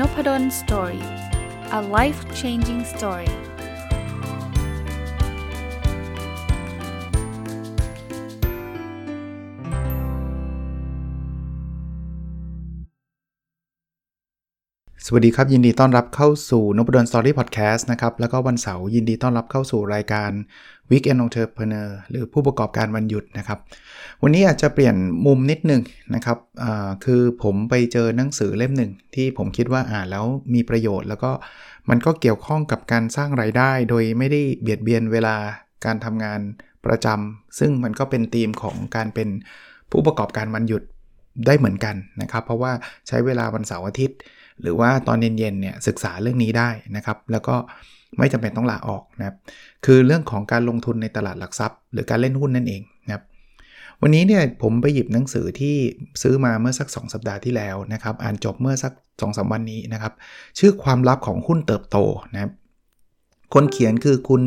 n o p a d o n story a life changing story สวัสดีครับ ยินดีต้อนรับเข้าสู่ Nopadon Story Podcast นะครับ แล้วก็วันเสาร์ยินดีต้อนรับเข้าสู่รายการ Weekend Entrepreneur หรือผู้ประกอบการวันหยุดนะครับ วันนี้อาจจะเปลี่ยนมุมนิดนึงนะครับคือผมไปเจอหนังสือเล่มหนึ่งที่ผมคิดว่าอ่านแล้วมีประโยชน์ แล้วก็มันก็เกี่ยวข้องกับการสร้างไรายได้ โดยไม่ได้เบียดเบียนเวลาการทำงานประจำซึ่งมันก็เป็นธีมของการเป็นผู้ประกอบการวันหยุดได้เหมือนกันนะครับ เพราะว่าใช้เวลาวันเสาร์อาทิตย์ หรือว่าตอนเย็นๆเนี่ยศึกษาเรื่องนี้ได้นะครับ แล้วก็ ไม่จำเป็นต้องลาออกนะครับคือเรื่องของการลงทุนในตลาดหลักทรัพย์ หรือการเล่นหุ้นนั่นเองนะครับวันนี้เนี่ยผมไปหยิบหนังสือที่ซื้อมาเมื่อสัก 2 สัปดาห์ที่แล้วนะครับ อ่านจบเมื่อสัก2อสวันนี้นะครับ ชื่อความลับของหุ้นเติบโตนะครับ คนเขียนคือคุณ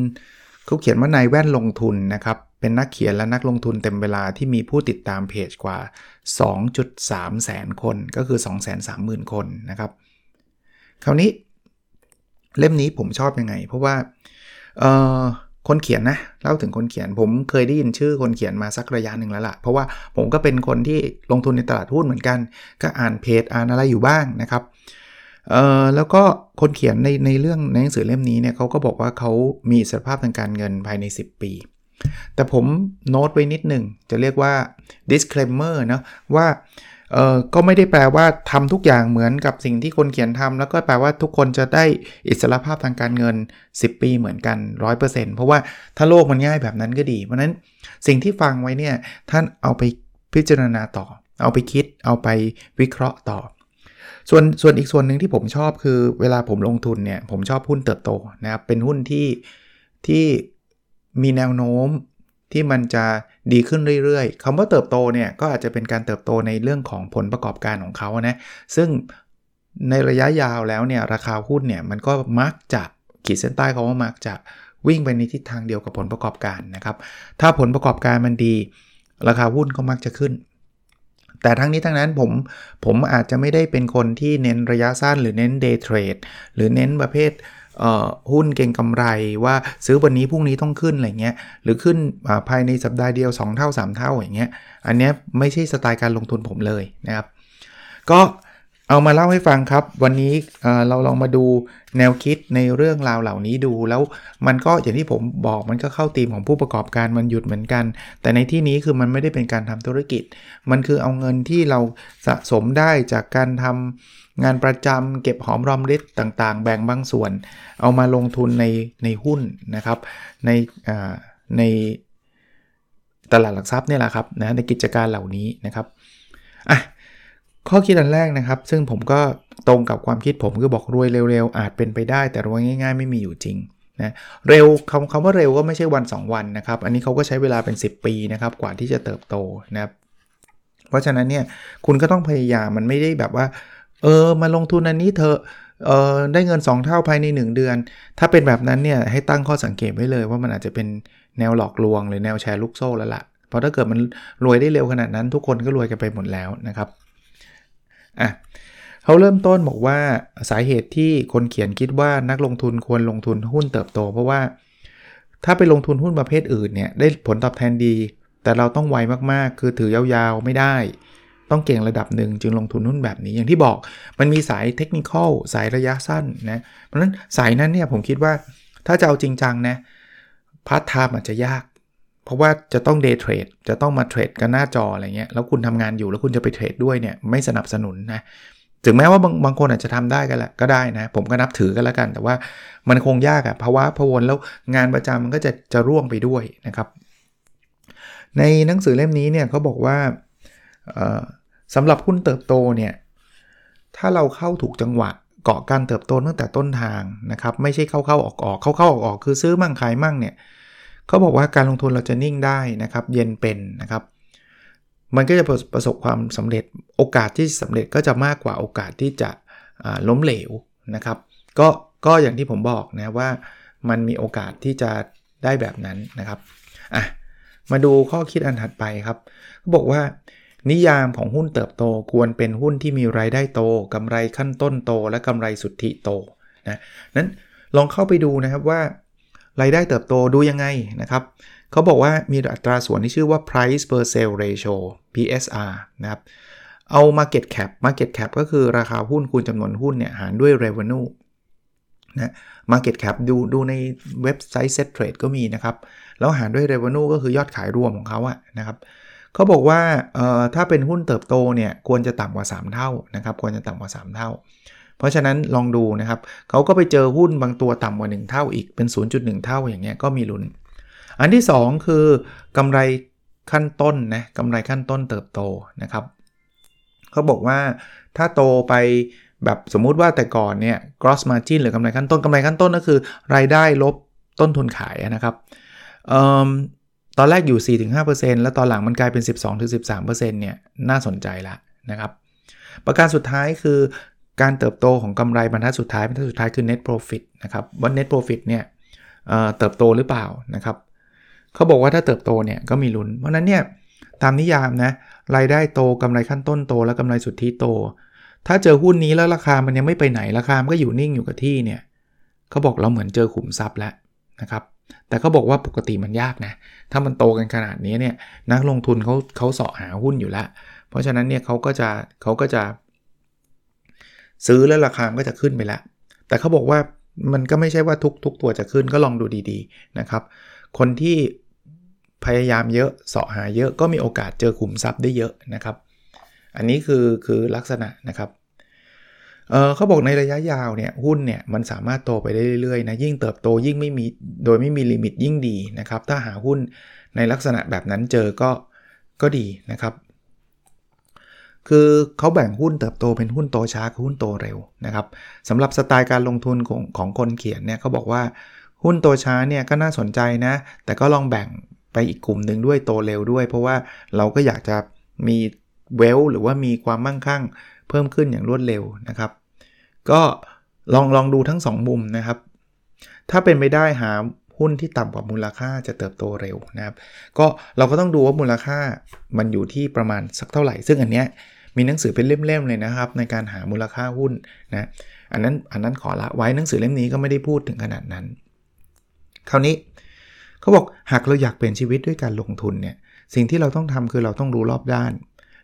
เขาเขียนว่านายแว่นลงทุนนะครับ เป็นนักเขียนและนักลงทุนเต็มเวลาที่มีผู้ติดตามเพจกว่า 2.3 แสนคนก็คือ 230,000 คนนะครับ คราวนี้ เล่มนี้ผมชอบยังไง เพราะว่าคนเขียนนะเล่าถึงคนเขียนผมเคยได้ยินชื่อคนเขียนมาสักระยะหนึ่งแล้วละ่ะ เพราะว่าผมก็เป็นคนที่ลงทุนในตลาดหุ้นเหมือนกัน ก็อ่านเพจอ่านอะไรอยู่บ้างนะครับเอ่อแล้วก็คนเขียนในในเรื่องในหนังสือเล่มนี้เนี่ยเขาก็บอกว่าเขามีอิสรภาพทางการเงินภายใน 10 ปี แต่ผมโน้ตไว้นิดหนึ่งจะเรียกว่า disclaimer นะว่า เออก็ไม่ได้แปลว่าทำทุกอย่างเหมือนกับสิ่งที่คนเขียนทำแล้วก็แปลว่าทุกคนจะได้อิสรภาพทางการเงิน 10 ปีเหมือนกัน 100%เพราะว่าถ้าโลกมันง่ายแบบนั้นก็ดี เพราะนั้นสิ่งที่ฟังไว้เนี่ยท่านเอาไปพิจารณาต่อ เอาไปคิด เอาไปวิเคราะห์ต่อ ส่วนส่วนอีกส่วนหนึ่งที่ผมชอบคือเวลาผมลงทุนเนี่ยผมชอบหุ้นเติบโตนะครับเป็นหุ้นที่ที่มีแนวโน้มที่มันจะ ดีขึ้นเรื่อยๆคำว่าเติบโตเนี่ยก็อาจจะเป็นการเติบโตในเรื่องของผลประกอบการของเขานะซึ่งในระยะยาวแล้วเนี่ยราคาหุ้นเนี่ยมันก็มักจะขีดเส้นใต้เขาว่ามักจะวิ่งไปในทิศทางเดียวกับผลประกอบการนะครับ ถ้าผลประกอบการมันดี ราคาหุ้นก็มักจะขึ้น แต่ทั้งนี้ทั้งนั้นผมผมอาจจะไม่ได้เป็นคนที่เน้นระยะสั้น หรือเน้นเดย์เทรดหรือเน้นประเภท หุ้นเก่งกำไรว่าซื้อวันนี้พรุ่งนี้ต้องขึ้นอะไรเงี้ยหรือขึ้นภายในสัปดาห์เดียว 2 เท่า 3 เท่าอย่างเงี้ยอันนี้ไม่ใช่สไตล์การลงทุนผมเลยนะครับ ก็เอามาเล่าให้ฟังครับ วันนี้เราลองมาดูแนวคิดในเรื่องราวเหล่านี้ดูแล้วมันก็อย่างที่ผมบอกมันก็เข้าธีมของผู้ประกอบการมันหยุดเหมือนกัน แต่ในที่นี้คือมันไม่ได้เป็นการทำธุรกิจ มันคือเอาเงินที่เราสะสมได้จากการทำ งานประจำเก็บหอมรอมริบต่างๆ แบ่งบางส่วน เอามาลงทุนในในหุ้นนะครับ ในในตลาดหลักทรัพย์เนี่ยแหละครับนะในกิจการเหล่านี้นะครับอะข้อคิดอันแรกนะครับ ซึ่งผมก็ตรงกับความคิดผมคือบอกรวยเร็วๆ อาจเป็นไปได้ แต่รวยง่าย ๆ ไม่มีอยู่จริงนะเร็วคำคำว่าเร็วก็ไม่ใช่วัน 2 วันนะครับ อันนี้เขาก็ใช้เวลาเป็น 10 ปีนะครับกว่าที่จะเติบโตนะครับเพราะฉะนั้นเนี่ยคุณก็ต้องพยายามมันไม่ได้แบบว่า เออมาลงทุนอันนี้เธอเออได้เงิน 2 เท่าภายใน 1 เดือน ถ้าเป็นแบบนั้นเนี่ยให้ตั้งข้อสังเกตไว้เลยว่ามันอาจจะเป็นแนวหลอกลวง หรือแนวแชร์ลูกโซ่แล้วละ่ะเพราะถ้าเกิดมันรวยได้เร็วขนาดนั้น ทุกคนก็รวยกันไปหมดแล้วนะครับอะเขาเริ่มต้นบอกว่าสาเหตุที่คนเขียนคิดว่านักลงทุนควรลงทุนหุ้นเติบโต เพราะว่าถ้าไปลงทุนหุ้นประเภทอื่นเนี่ยได้ผลตอบแทนดี แต่เราต้องไวมากๆ คือถือยาวๆไม่ได้ ต้องเก่งระดับหนึ่งจึงลงทุนหุ้นแบบนี้ อย่างที่บอกมันมีสายเทคนิคสายระยะสั้นนะเพราะฉะนั้นสายนั้นเนี่ยผมคิดว่าถ้าจะเอาจริงจังนะพาร์ทไทม์อาจจะยาก เพราะว่าจะต้อง day trade จะต้องมา trade กันหน้าจออะไรเงี้ยแล้วคุณทำงานอยู่แล้วคุณจะไป trade ด้วยเนี่ยไม่สนับสนุนนะถึงแม้ว่าบางบางคนอาจจะทำได้กันแหละก็ได้นะ ผมก็นับถือกันแล้วกัน แต่ว่ามันคงยากอะพะวักพะวนแล้วงานประจำมันก็จะจะร่วงไปด้วยนะครับ ในหนังสือเล่มนี้เนี่ยเขาบอกว่า สำหรับหุ้นเติบโตเนี่ย ถ้าเราเข้าถูกจังหวะเกาะการเติบโตตั้งแต่ต้นทางนะครับ ไม่ใช่เข้าเข้าออกออกเข้าเข้าออกออกคือซื้อมั่งขายมั่งเนี่ยเขาบอกว่าการลงทุนเราจะนิ่งได้นะครับ เย็นเป็นนะครับ มันก็จะประสบความสำเร็จโอกาสที่สำเร็จก็จะมากกว่าโอกาสที่จะล้มเหลวนะครับ ก็ก็อย่างที่ผมบอกนะว่ามันมีโอกาสที่จะได้แบบนั้นนะครับอะมาดูข้อคิดอันถัดไปครับเขาบอกว่า นิยามของหุ้นเติบโตควรเป็นหุ้นที่มีรายได้โตกำไรขั้นต้นโต และกำไรสุทธิโตนะนั้นลองเข้าไปดูนะครับว่ารายได้เติบโตดูยังไงนะครับเขาบอกว่ามีอัตราส่วนที่ชื่อว่า price per sale ratio PSR นะครับเอา market cap market cap ก็คือราคาหุ้นคูณจำนวนหุ้นเนี่ยหารด้วย revenue นะ market cap ดูดูในเว็บไซต์ set trade ก็มีนะครับ แล้วหารด้วย revenue ก็คือยอดขายรวมของเขาอะนะครับ เขาบอกว่าถ้าเป็นหุ้นเติบโตเนี่ยควรจะต่ำกว่า 3 เท่านะครับควรจะต่ำกว่า 3 เท่า เพราะฉะนั้นลองดูนะครับเขาก็ไปเจอหุ้นบางตัวต่ำกว่า 1 เท่าอีกเป็น 0.1 เท่าอย่างเงี้ยก็มีลุ้น อันที่ 2 คือกำไรขั้นต้นนะกำไรขั้นต้นเติบโตนะครับเขาบอกว่าถ้าโตไปแบบสมมุติว่าแต่ก่อนเนี่ย gross margin หรือกำไรขั้นต้นกำไรขั้นต้นก็คือ รายได้ลบต้นทุนขายนะครับ ตอนแรกอยู่ 4-5%แล้วตอนหลังมันกลายเป็น 12-13%เนี่ยน่าสนใจละนะครับ ประการสุดท้ายคือการเติบโตของกำไรบรรทัดสุดท้ายบรรทัดสุดท้ายคือ net profit นะครับว่า net profit เนี่ยเติบโตหรือเปล่านะครับเขาบอกว่าถ้าเติบโตเนี่ยก็มีลุ้น เพราะนั้นเนี่ยตามนิยามนะรายได้โตกำไรขั้นต้นโต และกำไรสุทธิโต ถ้าเจอหุ้นนี้แล้วราคามันยังไม่ไปไหนราคามันก็อยู่นิ่งอยู่กับที่เนี่ยเขาบอกเราเหมือนเจอขุมทรัพย์แล้วนะครับ แต่เขาบอกว่าปกติมันยากนะ ถ้ามันโตกันขนาดนี้เนี่ยนักลงทุนเขาเขาเสาะหาหุ้นอยู่แล้ว เพราะฉะนั้นเนี่ยเขาก็จะเขาก็จะ ซื้อแล้วราคาก็จะขึ้นไปแล้วแต่เขาบอกว่ามันก็ไม่ใช่ว่าทุกทุกตัวจะขึ้นก็ลองดูดีๆนะครับ คนที่พยายามเยอะเสาะหาเยอะก็มีโอกาสเจอขุมทรัพย์ได้เยอะนะครับ อันนี้คือคือลักษณะนะครับ เเขาบอกในระยะยาวเนี่ยหุ้นเนี่ยมันสามารถโตไปได้เรื่อยๆนะยิ่งเติบโตยิ่งไม่มีโดยไม่มีลิมิตยิ่งดีนะครับถ้าหาหุ้นในลักษณะแบบนั้นเจอก็ก็ดีนะครับ คือเขาแบ่งหุ้นเติบโตเป็นหุ้นโตช้ากับหุ้นโตเร็วนะครับสำหรับสไตล์การลงทุนของของคนเขียนเนี่ยเขาบอกว่าหุ้นโตช้าเนี่ยก็น่าสนใจนะ แต่ก็ลองแบ่งไปอีกกลุ่มหนึ่งด้วยโตเร็วด้วย เพราะว่าเราก็อยากจะมีเวลหรือว่ามีความมั่งคั่ง เพิ่มขึ้นอย่างรวดเร็วนะครับ ก็ลองลองดูทั้ง 2 มุมนะครับ ถ้าเป็นไปได้หาหุ้นที่ต่ำกว่ามูลค่าจะเติบโตเร็วนะครับ ก็เราก็ต้องดูว่ามูลค่ามันอยู่ที่ประมาณสักเท่าไหร่ ซึ่งอันเนี้ยมีหนังสือเป็นเล่มๆเลยนะครับ ในการหามูลค่าหุ้นนะอันนั้นอันนั้นขอละไว้หนังสือเล่มนี้ก็ไม่ได้พูดถึงขนาดนั้น คราวนี้เขาบอกหากเราอยากเปลี่ยนชีวิตด้วยการลงทุนเนี่ยสิ่งที่เราต้องทำคือเราต้องรู้รอบด้าน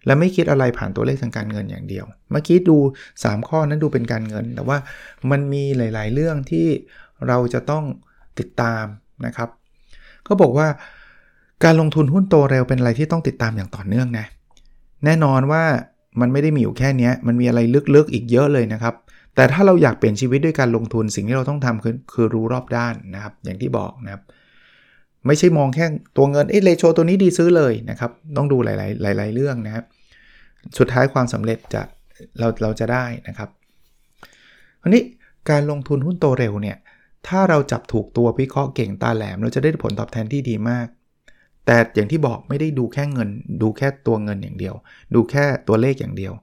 และไม่คิดอะไรผ่านตัวเลขทางการเงินอย่างเดียว เมื่อกี้ดู 3 ข้อนั้นดูเป็นการเงิน แต่ว่ามันมีหลาย ๆ เรื่องที่เราจะต้องติดตามนะครับ ก็บอกว่าการลงทุนหุ้นโตเร็วเป็นอะไรที่ต้องติดตามอย่างต่อเนื่องนะ แน่นอนว่ามันไม่ได้มีอยู่แค่นี้ มันมีอะไรลึกๆอีกเยอะเลยนะครับ แต่ถ้าเราอยากเปลี่ยนชีวิตด้วยการลงทุนสิ่งที่เราต้องทำคือคือรู้รอบด้านนะครับ อย่างที่บอกนะครับ ไม่ใช่มองแค่ตัวเงิน เอ๊ะเลโชตัวนี้ดีซื้อเลยนะครับ ต้องดูหลายๆหลาย ๆ เรื่องนะครับ สุดท้ายความสำเร็จจะเราเราจะได้นะครับอันนี้การลงทุนหุ้นโตเร็วเนี่ยถ้าเราจับถูกตัวพิเคราะห์เก่งตาแหลม เราจะได้ผลตอบแทนที่ดีมาก แต่อย่างที่บอกไม่ได้ดูแค่เงิน ดูแค่ตัวเงินอย่างเดียว ดูแค่ตัวเลขอย่างเดียว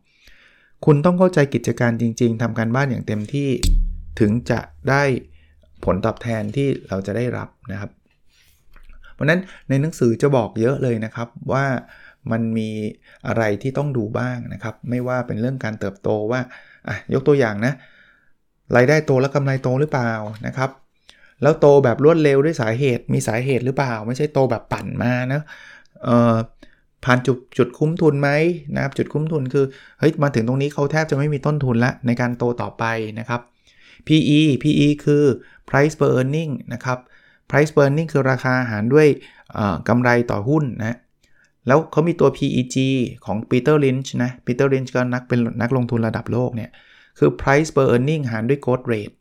คุณต้องเข้าใจกิจการจริง ๆทำการบ้านอย่างเต็มที่ถึงจะได้ผลตอบแทนที่เราจะได้รับนะครับ เพราะนั้นในหนังสือจะบอกเยอะเลยนะครับว่า มันมีอะไรที่ต้องดูบ้างนะครับ ไม่ว่าเป็นเรื่องการเติบโตว่าอะยกตัวอย่างนะรายได้โตแล้วกำไรโตหรือเปล่านะครับ แล้วโตแบบรวดเร็วด้วยสาเหตุมีสาเหตุหรือเปล่า ไม่ใช่โตแบบปั่นมานะเอ่อผ่านจุดจุดคุ้มทุนไหมนะครับจุดคุ้มทุนคือเฮ้ยมาถึงตรงนี้เขาแทบจะไม่มีต้นทุนล้วในการโตต่อไปนะครับ PE PE คือ price per earning นะครับ price per earning คือราคาหารด้วยกำไรต่อหุ้นนะ แล้วเขามีตัว PEG ของ Peter Lynch นะ Peter Lynch ก็นักเป็นนักลงทุนระดับโลกเนี่ย คือ price per earning หารด้วย growth rate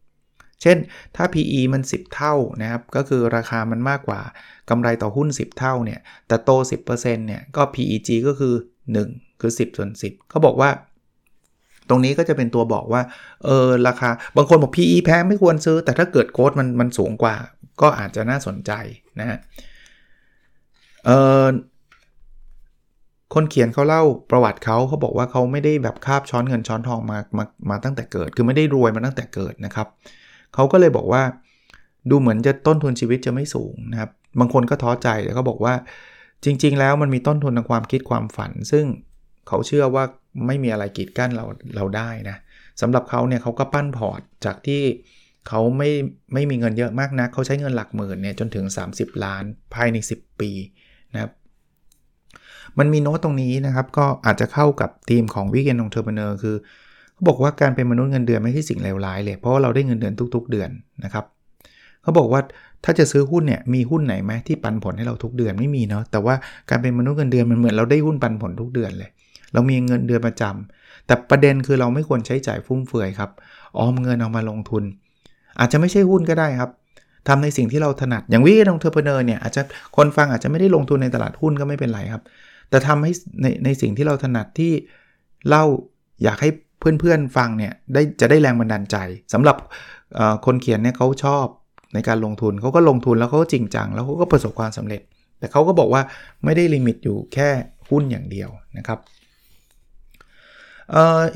เช่น ถ้า PE มัน 10 เท่านะครับ ก็คือราคามันมากกว่ากำไรต่อหุ้น 10 เท่าเนี่ย แต่โต 10%เนี่ยก็ PEG ก็คือ 1 คือ 10ส่วน10 เขาบอกว่า ตรงนี้ก็จะเป็นตัวบอกว่า เออ ราคา บางคนบอก PE แพงไม่ควรซื้อ แต่ถ้าเกิดโค้ดมันมันสูงกว่า ก็อาจจะน่าสนใจนะฮะ เออ คนเขียนเขาเล่าประวัติเขาเขาบอกว่าเขาไม่ได้แบบคาบช้อนเงินช้อนทองมามามาตั้งแต่เกิด คือไม่ได้รวยมาตั้งแต่เกิดนะครับเขาก็เลยบอกว่า ดูเหมือนจะต้นทุนชีวิตจะไม่สูงนะครับบางคนก็ท้อใจแล้วก็บอกว่า จริง ๆ แล้วมันมีต้นทุนทางความคิดความฝัน ซึ่งเขาเชื่อว่าไม่มีอะไรกีดกั้นเราเราได้นะสำหรับเขาเนี่ยเขาก็ปั้นพอร์ตจากที่เขาไม่ไม่มีเงินเยอะมากนะเขาใช้เงินหลักหมื่นเนี่ยจนถึง 30 ล้านภายใน 10 ปีนะครับ มันมีโน้ตตรงนี้นะครับ ก็อาจจะเข้ากับทีมของ Weekend Entrepreneur คือเขาบอกว่าการเป็นมนุษย์เงินเดือนไม่ใช่สิ่งเลวร้ายเลย เพราะเราได้เงินเดือนทุก ๆ เดือนนะครับเขาบอกว่าถ้าจะซื้อหุ้นเนี่ยมีหุ้นไหนไหมที่ปันผลให้เราทุกเดือนไม่มีเนาะแต่ว่าการเป็นมนุษย์เงินเดือนมันเหมือนเราได้หุ้นปันผลทุกเดือนเลย เรามีเงินเดือนประจำแต่ประเด็นคือเราไม่ควรใช้จ่ายฟุ่มเฟือยครับออมเงินเอามาลงทุน อาจจะไม่ใช่หุ้นก็ได้ครับทำในสิ่งที่เราถนัดอย่าง Weekend Entrepreneur เนี่ยอาจจะคนฟังอาจจะไม่ได้ลงทุนในตลาดหุ้นก็ไม่เป็นไรครับ แต่ทำให้ในในสิ่งที่เราถนัดที่เล่าอยากให้เพื่อนๆฟังเนี่ยได้จะได้แรงบันดาลใจสำหรับคนเขียนเนี่ยเขาชอบในการลงทุนเขาก็ลงทุนแล้วเขาก็จริงจังแล้วเขาก็ประสบความสำเร็จ แต่เขาก็บอกว่าไม่ได้ limit อยู่แค่หุ้นอย่างเดียวนะครับ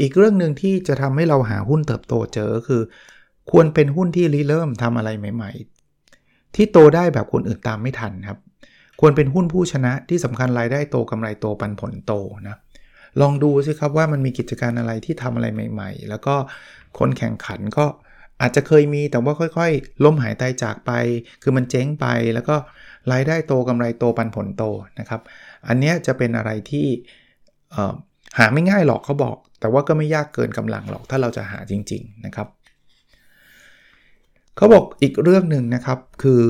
อีกเรื่องหนึ่งที่จะทำให้เราหาหุ้นเติบโตเจอคือ ควรเป็นหุ้นที่ริเริ่มทำอะไรใหม่ ๆ ที่โตได้แบบคนอื่นตามไม่ทันครับ ควรเป็นหุ้นผู้ชนะที่สำคัญรายได้โตกำไรโตปันผลโตนะลองดูสิครับว่ามันมีกิจการอะไรที่ทำอะไรใหม่ ๆ แล้วก็คนแข่งขันก็อาจจะเคยมีแต่ว่าค่อยๆ ล้มหายตายจากไป คือมันเจ๊งไปแล้วก็รายได้โตกำไรโตปันผลโตนะครับ อันนี้จะเป็นอะไรที่หาไม่ง่ายหรอกเขาบอก แต่ว่าก็ไม่ยากเกินกำลังหรอกถ้าเราจะหาจริง ๆนะครับเขาบอกอีกเรื่องหนึ่งนะครับ คือ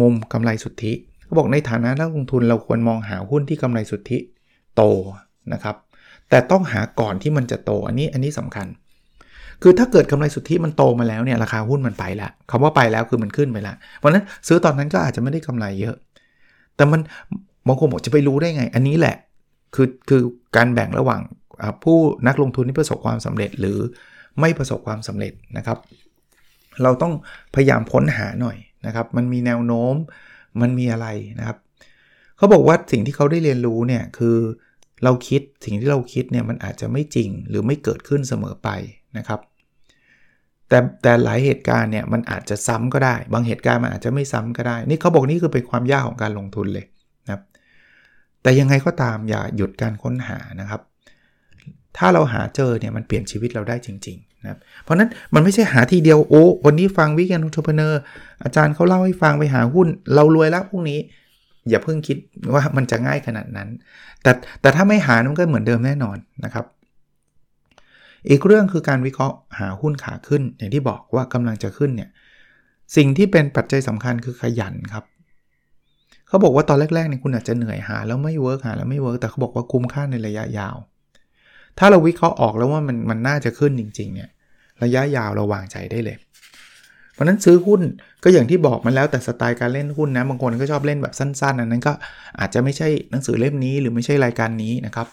มุมกำไรสุทธิ เขาบอกในฐานะนักลงทุนเราควรมองหาหุ้นที่กำไรสุทธิโตนะครับ แต่ต้องหาก่อนที่มันจะโตอันนี้อันนี้สำคัญ คือถ้าเกิดกำไรสุทธิมันโตมาแล้วเนี่ยราคาหุ้นมันไปแล้วคำว่าไปแล้วคือมันขึ้นไปล้วเพราะนั้นซื้อตอนนั้นก็อาจจะไม่ได้กำไรเยอะ แต่มันบางคนบอกจะไปรู้ได้ไง อันนี้แหละคือคือการแบ่งระหว่างผู้นักลงทุนที่ประสบความสำเร็จหรือไม่ประสบความสำเร็จนะครับ เราต้องพยายามค้นหาหน่อยนะครับ มันมีแนวโน้ม มันมีอะไรนะครับเขาบอกว่าสิ่งที่เขาได้เรียนรู้เนี่ยคือเราคิดสิ่งที่เราคิดเนี่ยมันอาจจะไม่จริงหรือไม่เกิดขึ้นเสมอไปนะครับ แต่แต่หลายเหตุการณ์เนี่ยมันอาจจะซ้ำก็ได้ บางเหตุการณ์มันอาจจะไม่ซ้ำก็ได้ นี่เขาบอกนี่คือเป็นความยากของการลงทุนเลยนะครับแต่ยังไงก็ตามอย่าหยุดการค้นหานะครับ ถ้าเราหาเจอเนี่ยมันเปลี่ยนชีวิตเราได้จริง นะครับเพราะนั้นมันไม่ใช่หาทีเดียวโอ้วันนี้ฟัง Weekend Entrepreneur อาจารย์เขาเล่าให้ฟังไปหาหุ้น เรารวยแล้วพรุ่งนี้ อย่าเพิ่งคิดว่ามันจะง่ายขนาดนั้น แต่แต่ถ้าไม่หามันก็เหมือนเดิมแน่นอนนะครับ อีกเรื่องคือการวิเคราะห์หาหุ้นขาขึ้น อย่างที่บอกว่ากำลังจะขึ้นเนี่ยสิ่งที่เป็นปัจจัยสำคัญคือขยันครับเขาบอกว่าตอนแรกๆเนี่ยคุณอาจจะเหนื่อยหา แล้วไม่ work หาแล้วไม่ work แต่เขาบอกว่าคุ้มค่าในระยะยาว ถ้าเราวิเคราะห์ออกแล้วว่ามันมันน่าจะขึ้นจริงๆเนี่ยระยะยาวเราวางใจได้เลย เพราะนั้นซื้อหุ้นก็อย่างที่บอกมันแล้วแต่สไตล์การเล่นหุ้นนะบางคนก็ชอบเล่นแบบสั้นๆอันนั้นก็อาจจะไม่ใช่หนังสือเล่มนี้หรือไม่ใช่รายการนี้นะครับ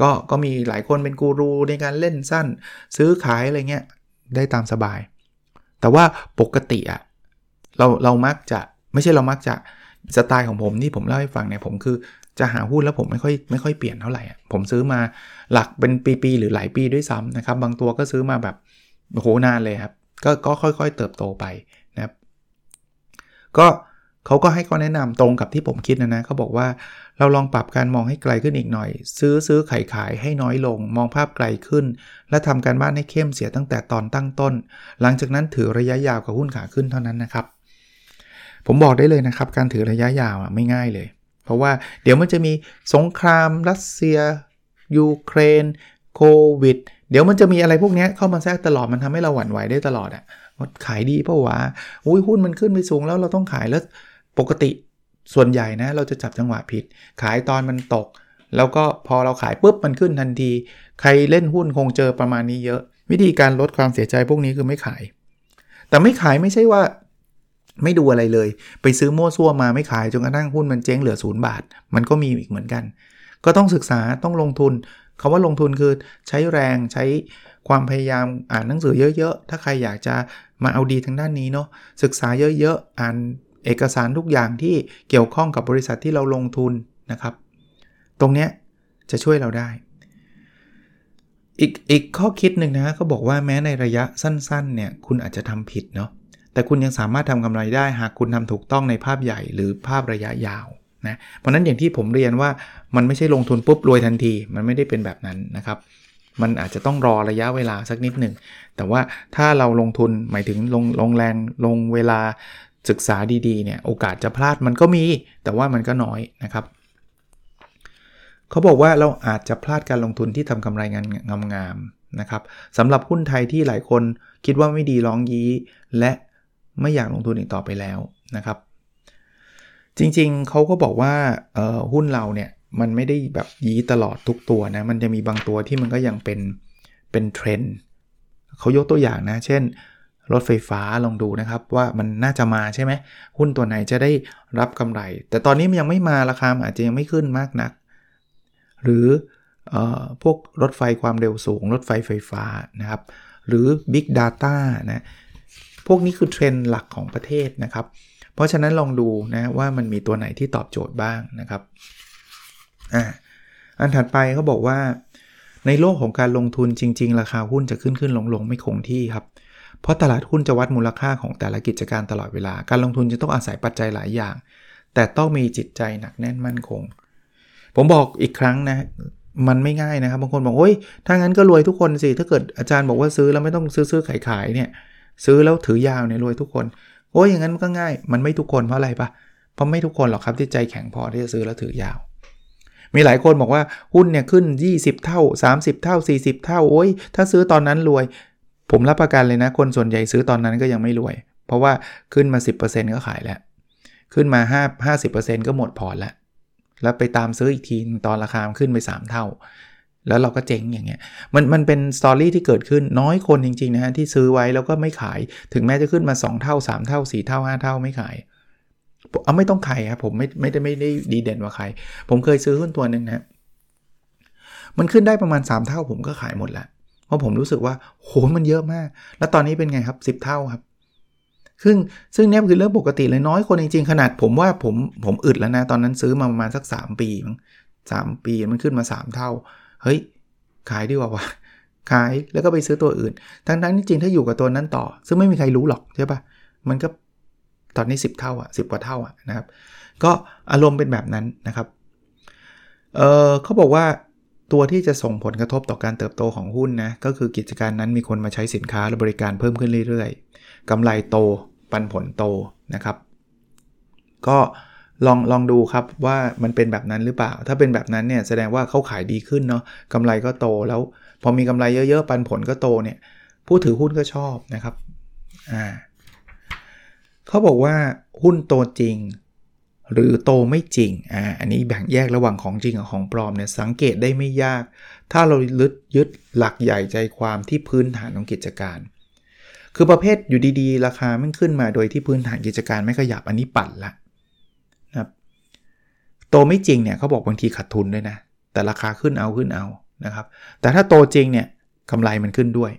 ก็ก็มีหลายคนเป็นกูรูในการเล่นสั้น ซื้อขายอะไรเงี้ยได้ตามสบาย แต่ว่าปกติอะเราเรามักจะไม่ใช่เรามักจะสไตล์ของผมที่ผมเล่าให้ฟังเนี่ยผมคือ จะหาหุ้นแล้วผมไม่ค่อยไม่ค่อยเปลี่ยนเท่าไหร่ผมซื้อมาหลักเป็นปีๆหรือหลายปีด้วยซ้ำนะครับบางตัวก็ซื้อมาแบบโหนานเลยครับก็ก็ค่อยๆเติบโตไปนะครับ ก็เขาก็ให้ข้อแนะนำตรงกับที่ผมคิดนะนะเขาบอกว่าเราลองปรับการมองให้ไกลขึ้นอีกหน่อย ซื้อซื้อขายขายให้น้อยลง มองภาพไกลขึ้น และทำการบ้านให้เข้มเสียตั้งแต่ตอนตั้งต้น หลังจากนั้นถือระยะยาวกับหุ้นขาขึ้นเท่านั้นนะครับ ผมบอกได้เลยนะครับ การถือระยะยาวไม่ง่ายเลย เพราะว่าเดี๋ยวมันจะมีสงครามรัสเซีย ยูเครน โควิด เดี๋ยวมันจะมีอะไรพวกนี้เข้ามาแทรกตลอดมันทำให้เราหวั่นไหวได้ตลอดอะ่ะว่าขายดีเพราะว่าอุ้ยหุ้นมันขึ้นไปสูงแล้วเราต้องขายแล้วปกติส่วนใหญ่นะเราจะจับจังหวะผิด ขายตอนมันตก แล้วก็พอเราขายปุ๊บมันขึ้นทันที ใครเล่นหุ้นคงเจอประมาณนี้เยอะ วิธีการลดความเสียใจพวกนี้คือไม่ขาย แต่ไม่ขายไม่ใช่ว่า ไม่ดูอะไรเลย ไปซื้อมั่วซั่วมาไม่ขายจนกระทั่งหุ้นมันเจ๊งเหลือศูนย์บาท มันก็มีอีกเหมือนกัน ก็ต้องศึกษาต้องลงทุนคาว่าลงทุนคือใช้แรงใช้ความพยายามอ่านหนังสือเยอะๆ ถ้าใครอยากจะมาเอาดีทางด้านนี้เนาะศึกษาเยอะๆ อ่านเอกสารทุกอย่างที่เกี่ยวข้องกับบริษัทที่เราลงทุนนะครับ ตรงนี้จะช่วยเราได้ อีกอีกข้อคิดหนึ่งนะเขาบอกว่าแม้ในระยะสั้นๆเนี่ยคุณอาจจะทำผิดเนาะ แต่คุณยังสามารถทำกำไรได้หากคุณทำถูกต้องในภาพใหญ่หรือภาพระยะยาวนะเพราะนั้นอย่างที่ผมเรียนว่ามันไม่ใช่ลงทุนปุ๊บรวยทันที มันไม่ได้เป็นแบบนั้นนะครับมันอาจจะต้องรอระยะเวลาสักนิดหนึ่ง แต่ว่าถ้าเราลงทุนหมายถึงลงลงแรงลงเวลาศึกษาดีๆเนี่ยโอกาสจะพลาดมันก็มี แต่ว่ามันก็น้อยนะครับ เขาบอกว่าเราอาจจะพลาดการลงทุนที่ทำกำไรงานงามๆนะครับสำหรับหุ้นไทยที่หลายคนคิดว่าไม่ดีร้องยี้ และ ไม่อยากลงทุนอีกต่อไปแล้วนะครับ จริงๆเขาก็บอกว่าหุ้นเราเนี่ยมันไม่ได้แบบนี้ตลอดทุกตัวนะ มันจะมีบางตัวที่มันก็ยังเป็นเป็นเทรนด์เขายกตัวอย่างนะ เช่น รถไฟฟ้าลองดูนะครับ ว่ามันน่าจะมาใช่ไหมหุ้นตัวไหนจะได้รับกำไร แต่ตอนนี้มันยังไม่มาราคาอาจจะยังไม่ขึ้นมากนัก หรืออพวกรถไฟความเร็วสูง รถไฟไฟฟ้านะครับ หรือ Big Data นะ พวกนี้คือเทรนด์หลักของประเทศนะครับ เพราะฉะนั้นลองดูนะว่ามันมีตัวไหนที่ตอบโจทย์บ้างนะครับอ่าอันถัดไปเขาบอกว่า ในโลกของการลงทุนจริง ๆ ราคาหุ้นจะขึ้นขึ้นลงลงไม่คงที่ครับ เพราะตลาดหุ้นจะวัดมูลค่าของแต่ละกิจการตลอดเวลา การลงทุนจะต้องอาศัยปัจจัยหลายอย่าง แต่ต้องมีจิตใจหนักแน่นมั่นคง ผมบอกอีกครั้งนะมันไม่ง่ายนะครับบางคนบอกโอ้ยถ้างั้นก็รวยทุกคนสิถ้าเกิดอาจารย์บอกว่าซื้อแล้วไม่ต้องซื้อซื้อขายขายเนี่ย ซื้อแล้วถือยาวเนี่ยรวยทุกคน โอ้ยอย่างนั้นมันก็ง่าย มันไม่ทุกคนเพราะอะไรปะเพราะไม่ทุกคนหรอกครับที่ใจแข็งพอที่จะซื้อแล้วถือยาว มีหลายคนบอกว่าหุ้นเนี่ยขึ้น 20 เท่า 30 เท่า 40 เท่าโอ้ยถ้าซื้อตอนนั้นรวย ผมรับประกันเลยนะ คนส่วนใหญ่ซื้อตอนนั้นก็ยังไม่รวย เพราะว่าขึ้นมา 10%ก็ขายแล้วขึ้นมา5 50%ก็หมดพอร์ตแล้วแล้วไปตามซื้ออีกทีตอนราคาขึ้นไป 3 เท่า แล้วเราก็เจ๊งอย่างเงี้ยมันมันเป็นสตอรี่ที่เกิดขึ้นน้อยคนจริงๆนะฮะที่ซื้อไว้แล้วก็ไม่ขายถึงแม้จะขึ้นมา 2 เท่า 3 เท่า 4 เท่า 5 เท่าไม่ขายเอาไม่ต้องใครครับผมไม่ไม่ได้ไม่ได้ดีเด่นว่าใคร ผมเคยซื้อหุ้นตัวหนึ่งนะมันขึ้นได้ประมาณ 3 เท่าผมก็ขายหมดล้วเพราะผมรู้สึกว่าโหมันเยอะมาก แล้วตอนนี้เป็นไงครับ 10 เท่าครับซึ่งซึ่งนี่คือเรื่องปกติเลยน้อยคนจริงๆ ขนาดผมว่าผมผมอึดแล้วนะ ตอนนั้นซื้อมาประมาณสัก 3 ปีมั้งสปีมันขึ้นมา 3 เท่า เฮ้ย ขายดีกว่าวะขายแล้วก็ไปซื้อตัวอื่น ทั้งนั้นจริงถ้าอยู่กับตัวนั้นต่อ ซึ่งไม่มีใครรู้หรอกใช่ปะมันก็ตอนนี้ 10 เท่าอะสิกว่าเท่าอะนะครับ ก็อารมณ์เป็นแบบนั้นนะครับเออเขาบอกว่าตัวที่จะส่งผลกระทบต่อการเติบโตของหุ้นนะก็คือกิจการนั้นมีคนมาใช้สินค้าและบริการเพิ่มขึ้นเรื่อยๆกำไรโตปันผลโตนะครับ ก็ ลองลองดูครับว่ามันเป็นแบบนั้นหรือเปล่า ถ้าเป็นแบบนั้นเนี่ยแสดงว่าเขาขายดีขึ้นเนาะกำไรก็โตแล้ว พอมีกำไรเยอะๆ ปันผลก็โตเนี่ยผู้ถือหุ้นก็ชอบนะครับอ่าเขาบอกว่าหุ้นโตจริง หรือโตไม่จริงอ่าอันนี้แบ่งแยกระหว่างของจริงกับของปลอมเนี่ยสังเกตได้ไม่ยาก ถ้าเราลึดยึดหลักใหญ่ใจความที่พื้นฐานของกิจการ คือประเภทอยู่ดีๆ ราคาไม่ขึ้นมาโดยที่พื้นฐานกิจการไม่ขยับอันนี้ปั่นละ โตไม่จริงเนี่ยเขาบอกบางทีขาดทุนด้วยนะ แต่ราคาขึ้นเอาขึ้นเอานะครับ แต่ถ้าโตจริงเนี่ยกำไรมันขึ้นด้วย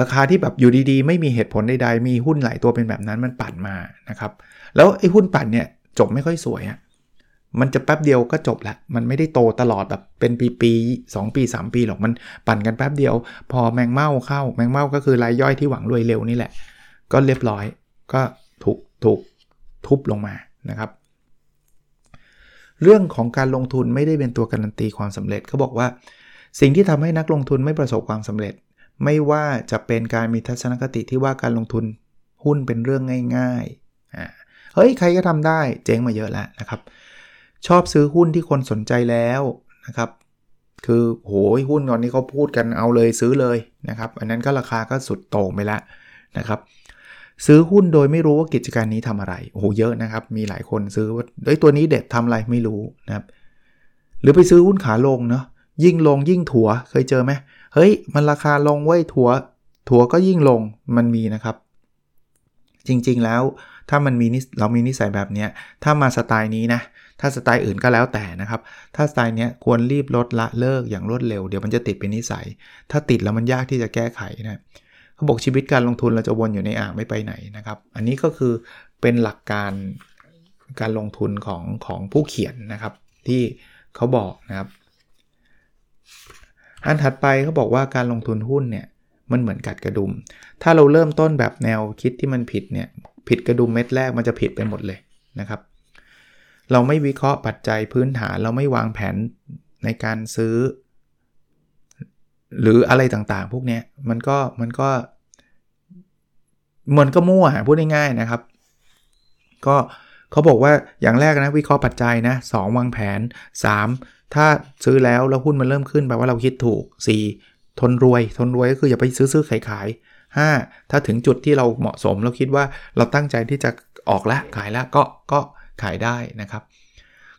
ราคาที่แบบอยู่ดีๆ ไม่มีเหตุผลใดๆ มีหุ้นหลายตัวเป็นแบบนั้นมันปั่นมานะครับ แล้วไอ้หุ้นปั่นเนี่ยจบไม่ค่อยสวยอะมันจะแป๊บเดียวก็จบละ มันไม่ได้โตตลอดแบบเป็นปีๆ2ปี 3 ปีหรอก มันปั่นกันแป๊บเดียว พอแมงเม่าเข้า แมงเม่าก็คือรายย่อยที่หวังรวยเร็วนี่แหละ ก็เรียบร้อย ก็ถูกถูกทุบลงมานะครับ เรื่องของการลงทุนไม่ได้เป็นตัวการันตีความสำเร็จเขาบอกว่า สิ่งที่ทำให้นักลงทุนไม่ประสบความสำเร็จ ไม่ว่าจะเป็นการมีทัศนคติที่ว่าการลงทุนหุ้นเป็นเรื่องง่ายๆเฮ้ยใครก็ทำได้เจ๊งมาเยอะแล้วนะครับ ชอบซื้อหุ้นที่คนสนใจแล้วนะครับ คือโหยหุ้นตอนนี้เขาพูดกันเอาเลยซื้อเลยนะครับ อันนั้นก็ราคาก็สุดโต่งไปแล้วนะครับ ซื้อหุ้นโดยไม่รู้ว่ากิจการนี้ทำอะไร โอ้โห เยอะนะครับ มีหลายคนซื้อว่าเฮ้ยตัวนี้เด็ดทำอะไรไม่รู้นะครับ หรือไปซื้อหุ้นขาลงเนาะ ยิ่งลงยิ่งถัว เคยเจอไหมเฮ้ย มันราคาลงไว้ถัว ถัวก็ยิ่งลง มันมีนะครับ จริงๆ แล้วถ้ามันมีเรามีนิสัยแบบนี้ ถ้ามาสไตล์นี้นะ ถ้าสไตล์อื่นก็แล้วแต่นะครับ ถ้าสไตล์นี้ควรรีบลดละเลิกอย่างรวดเร็ว เดี๋ยวมันจะติดเป็นนิสัย ถ้าติดแล้วมันยากที่จะแก้ไขนะ เขาบอกชีวิตการลงทุนเราจะวนอยู่ในอ่างไม่ไปไหนนะครับ อันนี้ก็คือเป็นหลักการการลงทุนของของผู้เขียนนะครับ ที่เขาบอกนะครับ อันถัดไปเขาบอกว่าการลงทุนหุ้นเนี่ยมันเหมือนกัดกระดุม ถ้าเราเริ่มต้นแบบแนวคิดที่มันผิดเนี่ยผิดกระดุมเม็ดแรกมันจะผิดไปหมดเลยนะครับ เราไม่วิเคราะห์ปัจจัยพื้นฐานเราไม่วางแผนในการซื้อ หรืออะไรต่างๆ พวกนี้มันก็มันก็มันก็มั่วพูดง่ายๆนะครับ ก็เขาบอกว่าอย่างแรกนะวิเคราะห์ปัจจัยนะสวางแผน 3. ถ้าซื้อแล้วแล้วหุ้นมันเริ่มขึ้นแปลว่าเราคิดถูก 4. ทนรวย ทนรวยก็คืออย่าไปซื้อซื้อขายขาย 5. ถ้าถึงจุดที่เราเหมาะสม เราคิดว่าเราตั้งใจที่จะออกแล้วขายแล้วก็ก็ขายได้นะครับ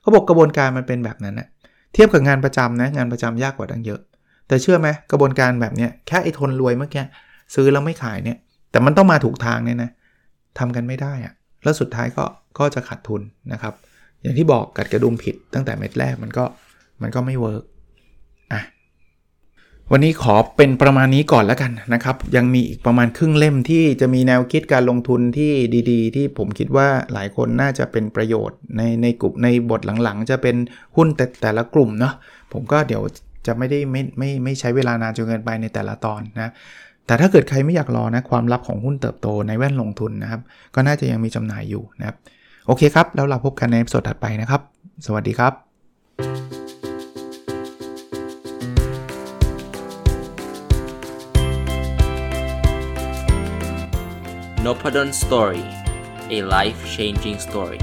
เขาบอกกระบวนการมันเป็นแบบนั้นนะเทียบกับงานประจำนะงานประจำยากกว่าตั้งเยอะ แต่เชื่อไหมกระบวนการแบบนี้แค่ไอ้ทนรวยเมื่อกี้ซื้อแล้วไม่ขายเนี่ย แต่มันต้องมาถูกทางเนี่ยนะทำกันไม่ได้อะแล้วสุดท้ายก็ก็จะขาดทุนนะครับ อย่างที่บอกกัดกระดุมผิดตั้งแต่เม็ดแรกมันก็มันก็ไม่เวิร์กอะวันนี้ขอเป็นประมาณนี้ก่อนแล้วกันนะครับ ยังมีอีกประมาณครึ่งเล่มที่จะมีแนวคิดการลงทุนที่ดีๆ ที่ผมคิดว่าหลายคนน่าจะเป็นประโยชน์ในในกลุ่มในบทหลังๆ จะเป็นหุ้นแต่แต่ละกลุ่มเนาะผมก็เดี๋ยว จะไม่ได้ไม่ไม่ไม่ใช้เวลานานจนเกินไปในแต่ละตอนนะแต่ถ้าเกิดใครไม่อยากรอนะความลับของหุ้นเติบโตในแว่นลงทุนนะครับ ก็น่าจะยังมีจำหน่ายอยู่นะครับ โอเคครับ แล้วเราพบกันในสดถัดไปนะครับ สวัสดีครับ n o p a d o n Story a life changing story